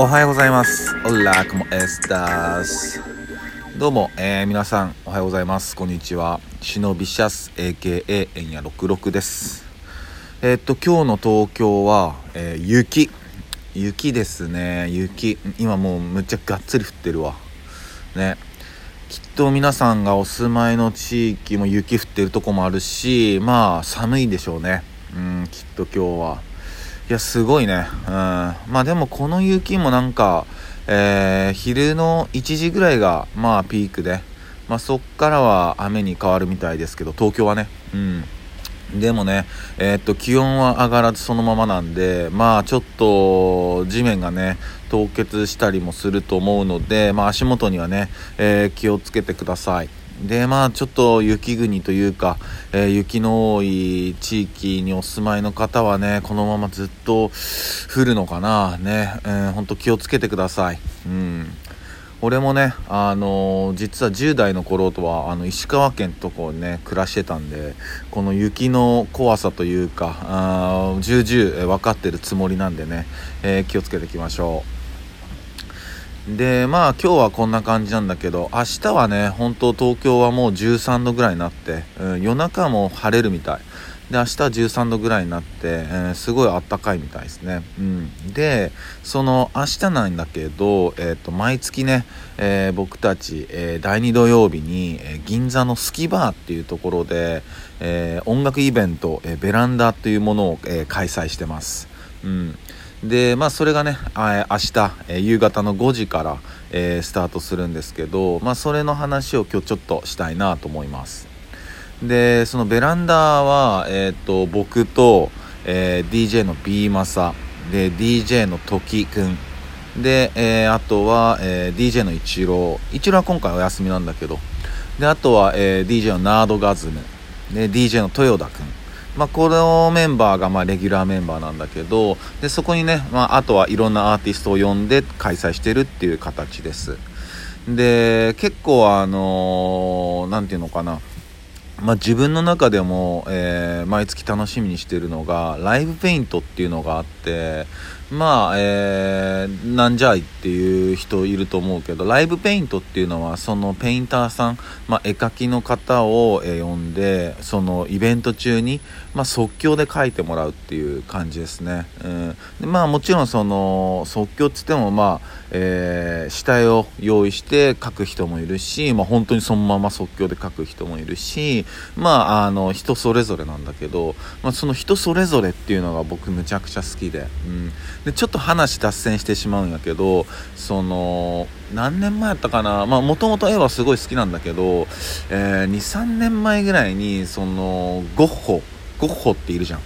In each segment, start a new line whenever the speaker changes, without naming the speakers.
おはようございます。オラコモエスタス。どうも、えー、皆さん、おはようございます。こんにちは。シノビシャス、AKA エンヤ66です。えーっと、今日の東京は、えー雪。雪ですね。雪。今もうむっちゃがっつり降ってるわ。ね。きっと皆さんがお住まいの地域も雪降ってるとこもあるし、まあ寒いでしょうね。うん、きっと今日は。いや、すごいね。うん。まあでもこの雪もなんか、えー昼の1時ぐらいが、まあピークで、まあそっからは雨に変わるみたいですけど、東京はね。うん。でもね、えーっと、気温は上がらずそのままなんで、まあちょっと地面がね、凍結したりもすると思うので、まあ足元にはね、えー気をつけてください。で、まあちょっと雪国というか、えー雪の多い地域にお住まいの方はね、このままずっと降るのかな、ね、えー、ほんと気をつけてください。うん。俺もね、あのー実は10代の頃とはあの石川県とこね暮らしてたんでこの雪の怖さというかあ重々分かってるつもりなんでね、えー気をつけていきましょうでまあ今日はこんな感じなんだけど明日はね本当東京はもう13度ぐらいになって、うん夜中も晴れるみたい。で明日は13度ぐらいになって、えーすごい暖かいみたいですね、うん、でその明日なんだけど、えー、と毎月ね、えー僕たち、えー第2土曜日に、え銀座のスキバーっていうところで、え音楽イベント、えベランダというものを、え開催してます、うん、でまあそれがね明日、え夕方の5時から、えースタートするんですけどまあそれの話を今日ちょっとしたいなと思います。でそのベランダは、えー、と僕と、えー DJ の B マサで DJ の時くん。で、えーあとは、えー DJ のイチロー。イチローは今回お休みなんだけど。であとは、えー DJ のナードガズム。で DJ の豊田くん。まあ、このメンバーがまレギュラーメンバーなんだけどでそこにね、まあ、あとはいろんなアーティストを呼んで開催してるっていう形です。で結構あのーて言うのかな。まあ、自分の中でも、えー毎月楽しみにしてるのがライブペイントっていうのがあってまあ、えーなんじゃいっていう人いると思うけどライブペイントっていうのはそのペインターさん、まあ、絵描きの方を、えー呼んでそのイベント中に、まあ、即興で描いてもらうっていう感じですね、うん。でまあ、もちろんその即興っつってもまあ、えー下絵を用意して描く人もいるし、まあ、本当にそのまま即興で描く人もいるしまああの人それぞれなんだけど、まあ、その人それぞれっていうのが僕むちゃくちゃ好きで,、うん、でちょっと話脱線してしまうんやけどその何年前やったかな？もともと絵はすごい好きなんだけど、えー、23年前ぐらいにそのゴッホゴッホっているじゃん。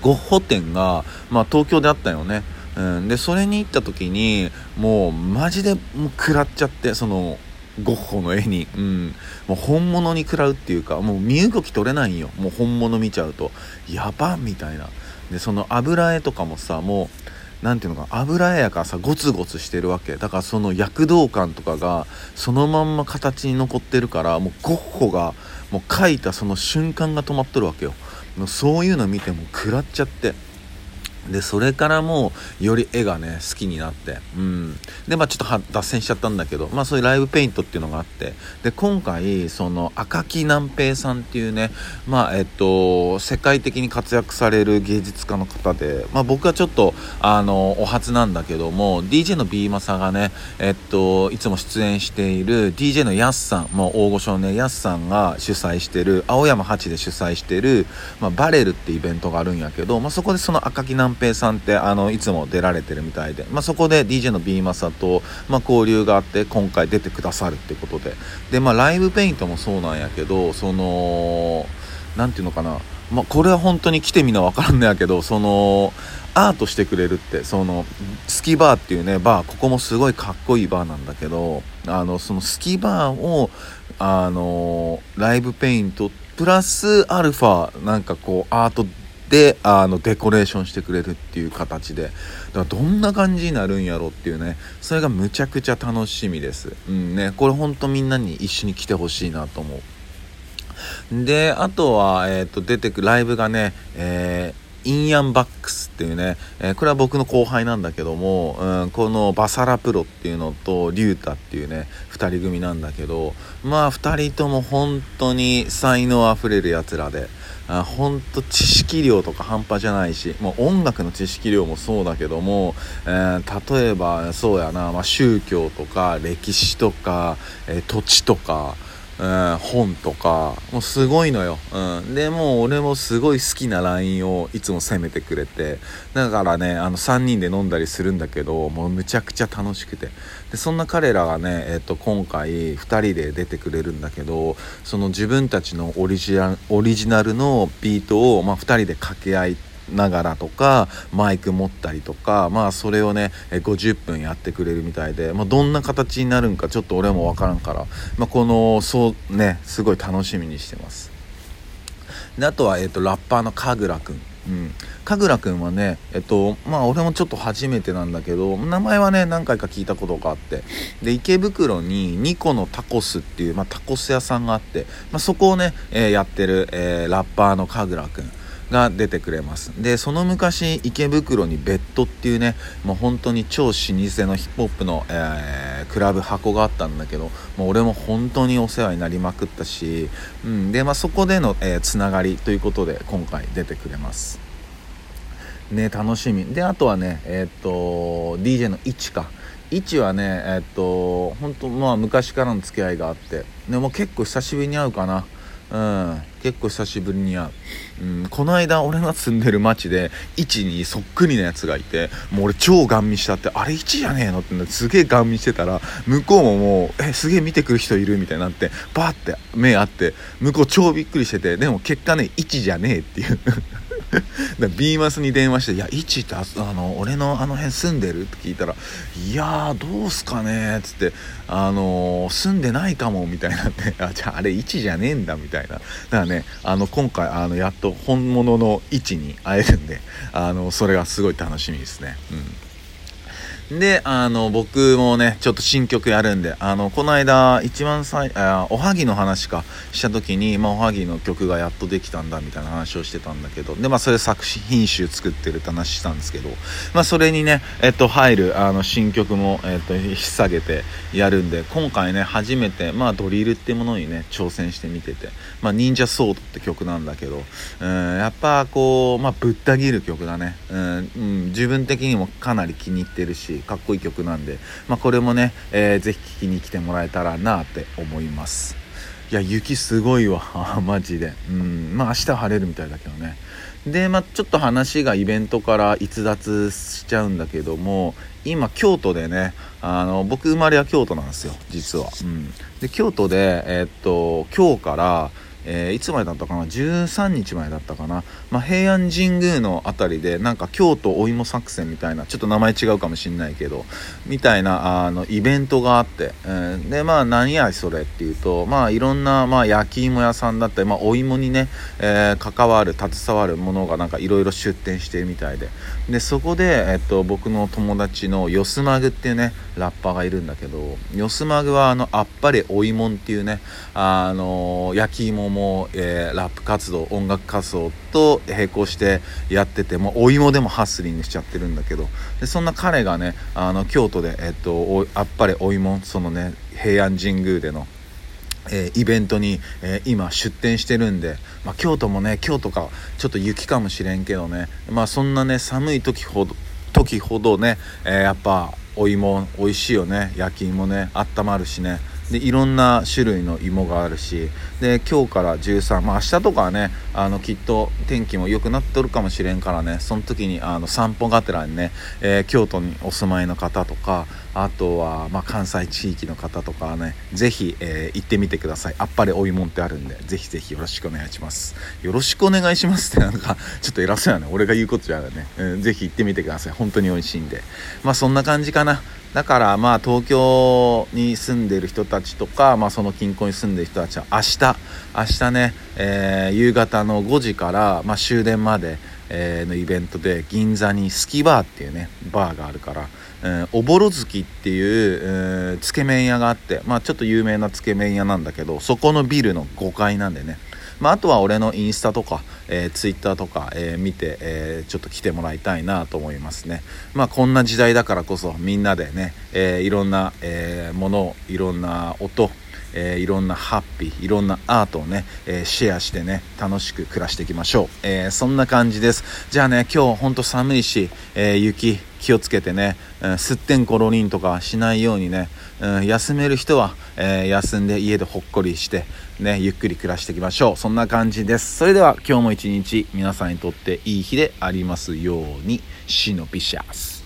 ゴッホ展が、まあ、東京であったよね、うん、でそれに行った時にもうマジでもう食らっちゃってそのゴッホの絵に、うん、もう本物に食らうっていうかもう身動き取れないんよ。もう本物見ちゃうと。やばみたいな。でその油絵とかもさもう何ていうのか油絵やからさゴツゴツしてるわけ。だからその躍動感とかがそのまんま形に残ってるからもうゴッホがもう描いたその瞬間が止まっとるわけよ。もうそういうの見ても食らっちゃって。でそれからもうより絵がね好きになって。うん。でまあちょっと脱線しちゃったんだけどまあそういうライブペイントっていうのがあって。で今回その赤木南平さんっていうねまあえっと世界的に活躍される芸術家の方でまあ僕はちょっとあのお初なんだけども DJ の B マサがねえっといつも出演している DJ のヤスさんもう大御所のねヤスさんが主催してる青山八で主催してる、まあ、バレルってイベントがあるんやけど、まあ、そこでその赤木南平さんってあのいつも出られてるみたいで、まあ、そこで DJ の B マサと、まあ、交流があって今回出てくださるってことで。で、まあ、ライブペイントもそうなんやけどそのなんていうのかな、まあ、これは本当に来てみな分からんのやけどそのアートしてくれるってそのスキバーっていうねバーここもすごいかっこいいバーなんだけどあのそのスキバーをあのライブペイントプラスアルファなんかこうアートであのデコレーションしてくれるっていう形で。だからどんな感じになるんやろっていうね。それがむちゃくちゃ楽しみです。うんね。これほんとみんなに一緒に来てほしいなと思う。であとは、えー、と出てくるライブがね、えーインヤンバックスっていうね、えー、これは僕の後輩なんだけども、うん、このバサラプロっていうのとリュータっていうね2人組なんだけどまあ2人とも本当に才能あふれるやつらで。あ本当知識量とか半端じゃないしもう音楽の知識量もそうだけども、えー、例えばそうやな、まあ、宗教とか歴史とか、えー、土地とかうん、本とかもうすごいのよ、うん、でもう俺もすごい好きな LINE をいつも責めてくれて。だからねあの3人で飲んだりするんだけどもうむちゃくちゃ楽しくて。でそんな彼らがね、えっと、今回2人で出てくれるんだけどその自分たちのオリジナルのビートを、まあ、2人で掛け合いながらとかマイク持ったりとかまあそれをね50分やってくれるみたいで、まあ、どんな形になるんかちょっと俺も分からんから、まあ、このそうねすごい楽しみにしてます。であとは、えーと、ラッパーの神楽くん。うん、神楽君はねえっとまあ俺もちょっと初めてなんだけど名前はね何回か聞いたことがあってで池袋にニコのタコスっていう、まあ、タコス屋さんがあって、まあ、そこをね、えー、やってる、えー、ラッパーの神楽君が出てくれます。でその昔池袋にベッドっていうねもう本当に超老舗のヒップホップの、えー、クラブ箱があったんだけどもう俺も本当にお世話になりまくったし、うん、で、まあ、そこでの、えー、つながりということで今回出てくれます。ね楽しみ。であとはねえっ、と DJ のいちか。位置はねえっと本当まあ昔からの付き合いがあってでも結構久しぶりに会うかな。うん。結構久しぶりに会う、うん、この間俺が住んでる町で1にそっくりなやつがいてもう俺超ガン見したってあれ1じゃねえのってすげえガン見してたら向こうももうえすげえ見てくる人いるみたいになってバーって目合って向こう超びっくりしててでも結果ね1じゃねえっていう。だビーマスに電話して「いやイチってあの俺のあの辺住んでる?」って聞いたら「いやどうすかね」っつって「あのー、住んでないかも」みたいなって「あじゃああれイチじゃねえんだ」みたいなだからねあの今回あのやっと本物のイチに会えるんであのそれがすごい楽しみですねうんで、あの、僕もね、ちょっと新曲やるんで、あの、この間、一番最、あおはぎの話かした時に、まあ、おはぎの曲がやっとできたんだ、みたいな話をしてたんだけど、で、まあ、それ作品集作ってるって話したんですけど、まあ、それにね、えっと、入る、あの、新曲も、えっと、引っ提げてやるんで、今回ね、初めて、まあ、ドリルってものにね、挑戦してみてて、まあ、忍者ソードって曲なんだけど、うん、やっぱ、こう、まあ、ぶった切る曲だね。うん、うん、自分的にもかなり気に入ってるし、かっこいい曲なんで、まあ、これもね、えー、ぜひ聴きに来てもらえたらなって思います。いや雪すごいわ。マジで。うん。まあ明日晴れるみたいだけどね。でまあちょっと話がイベントから逸脱しちゃうんだけども今京都でねあの僕生まれは京都なんですよ実は、うん、で京都でえー、っと今日からえー、いつまでだったかな？13日前だったかな、まあ、平安神宮の辺りでなんか京都お芋作戦みたいなちょっと名前違うかもしんないけどみたいなあのイベントがあって、えー、でまあ何やそれっていうとまあいろんな、まあ、焼き芋屋さんだったり、まあ、お芋にね、えー、関わる携わるものがなんかいろいろ出店してるみたいで。でそこで、えっと、僕の友達のよすまぐっていうねラッパーがいるんだけどよすまぐはあのあっぱれお芋っていうねあの焼き芋も、えー、ラップ活動音楽活動と並行してやっててもお芋でもハッスリングしちゃってるんだけど。でそんな彼がねあの京都で、えっと、あっぱれお芋そのね平安神宮でのえー、イベントに、えー、今出店してるんで、まあ、京都もね京都かちょっと雪かもしれんけどね。まあそんなね寒い時ほど時ほどね、えー、やっぱお芋美味しいよね。焼き芋ねあったまるしね。でいろんな種類の芋があるしで今日から13まあ明日とかはねあのきっと天気も良くなっとるかもしれんからねその時にあの散歩がてらにね、えー、京都にお住まいの方とかあとは、まあ、関西地域の方とかねぜひ、えー、行ってみてください。あっぱれお芋ってあるんでぜひぜひよろしくお願いします。よろしくお願いしますってなんかちょっと偉そうやね。俺が言うことじゃないね、うん、ぜひ行ってみてください。本当に美味しいんで。まあそんな感じかな。だからまあ東京に住んでる人たちとか、まあ、その近郊に住んでる人たちは明日明日ね、えー、夕方の5時から、まあ、終電まで、えー、のイベントで銀座にスキバーっていうねバーがあるから、えー、おぼろ月っていう、えー、つけ麺屋があって、まあ、ちょっと有名なつけ麺屋なんだけどそこのビルの5階なんでねまあ、あとは俺のインスタとか、えー、ツイッターとか、えー、見て、えー、ちょっと来てもらいたいなと思いますね。まあ、こんな時代だからこそみんなでね、え、いろんな、え、ものをいろんな音えー、いろんなハッピーいろんなアートをね、えー、シェアしてね楽しく暮らしていきましょう、えー、そんな感じですじゃあね今日ほんと寒いし、え雪気をつけてね、うん、すってんころりんとかしないようにね、うん、休める人は、え休んで家でほっこりしてねゆっくり暮らしていきましょう。そんな感じです。それでは今日も一日皆さんにとっていい日でありますように。シノピシャス。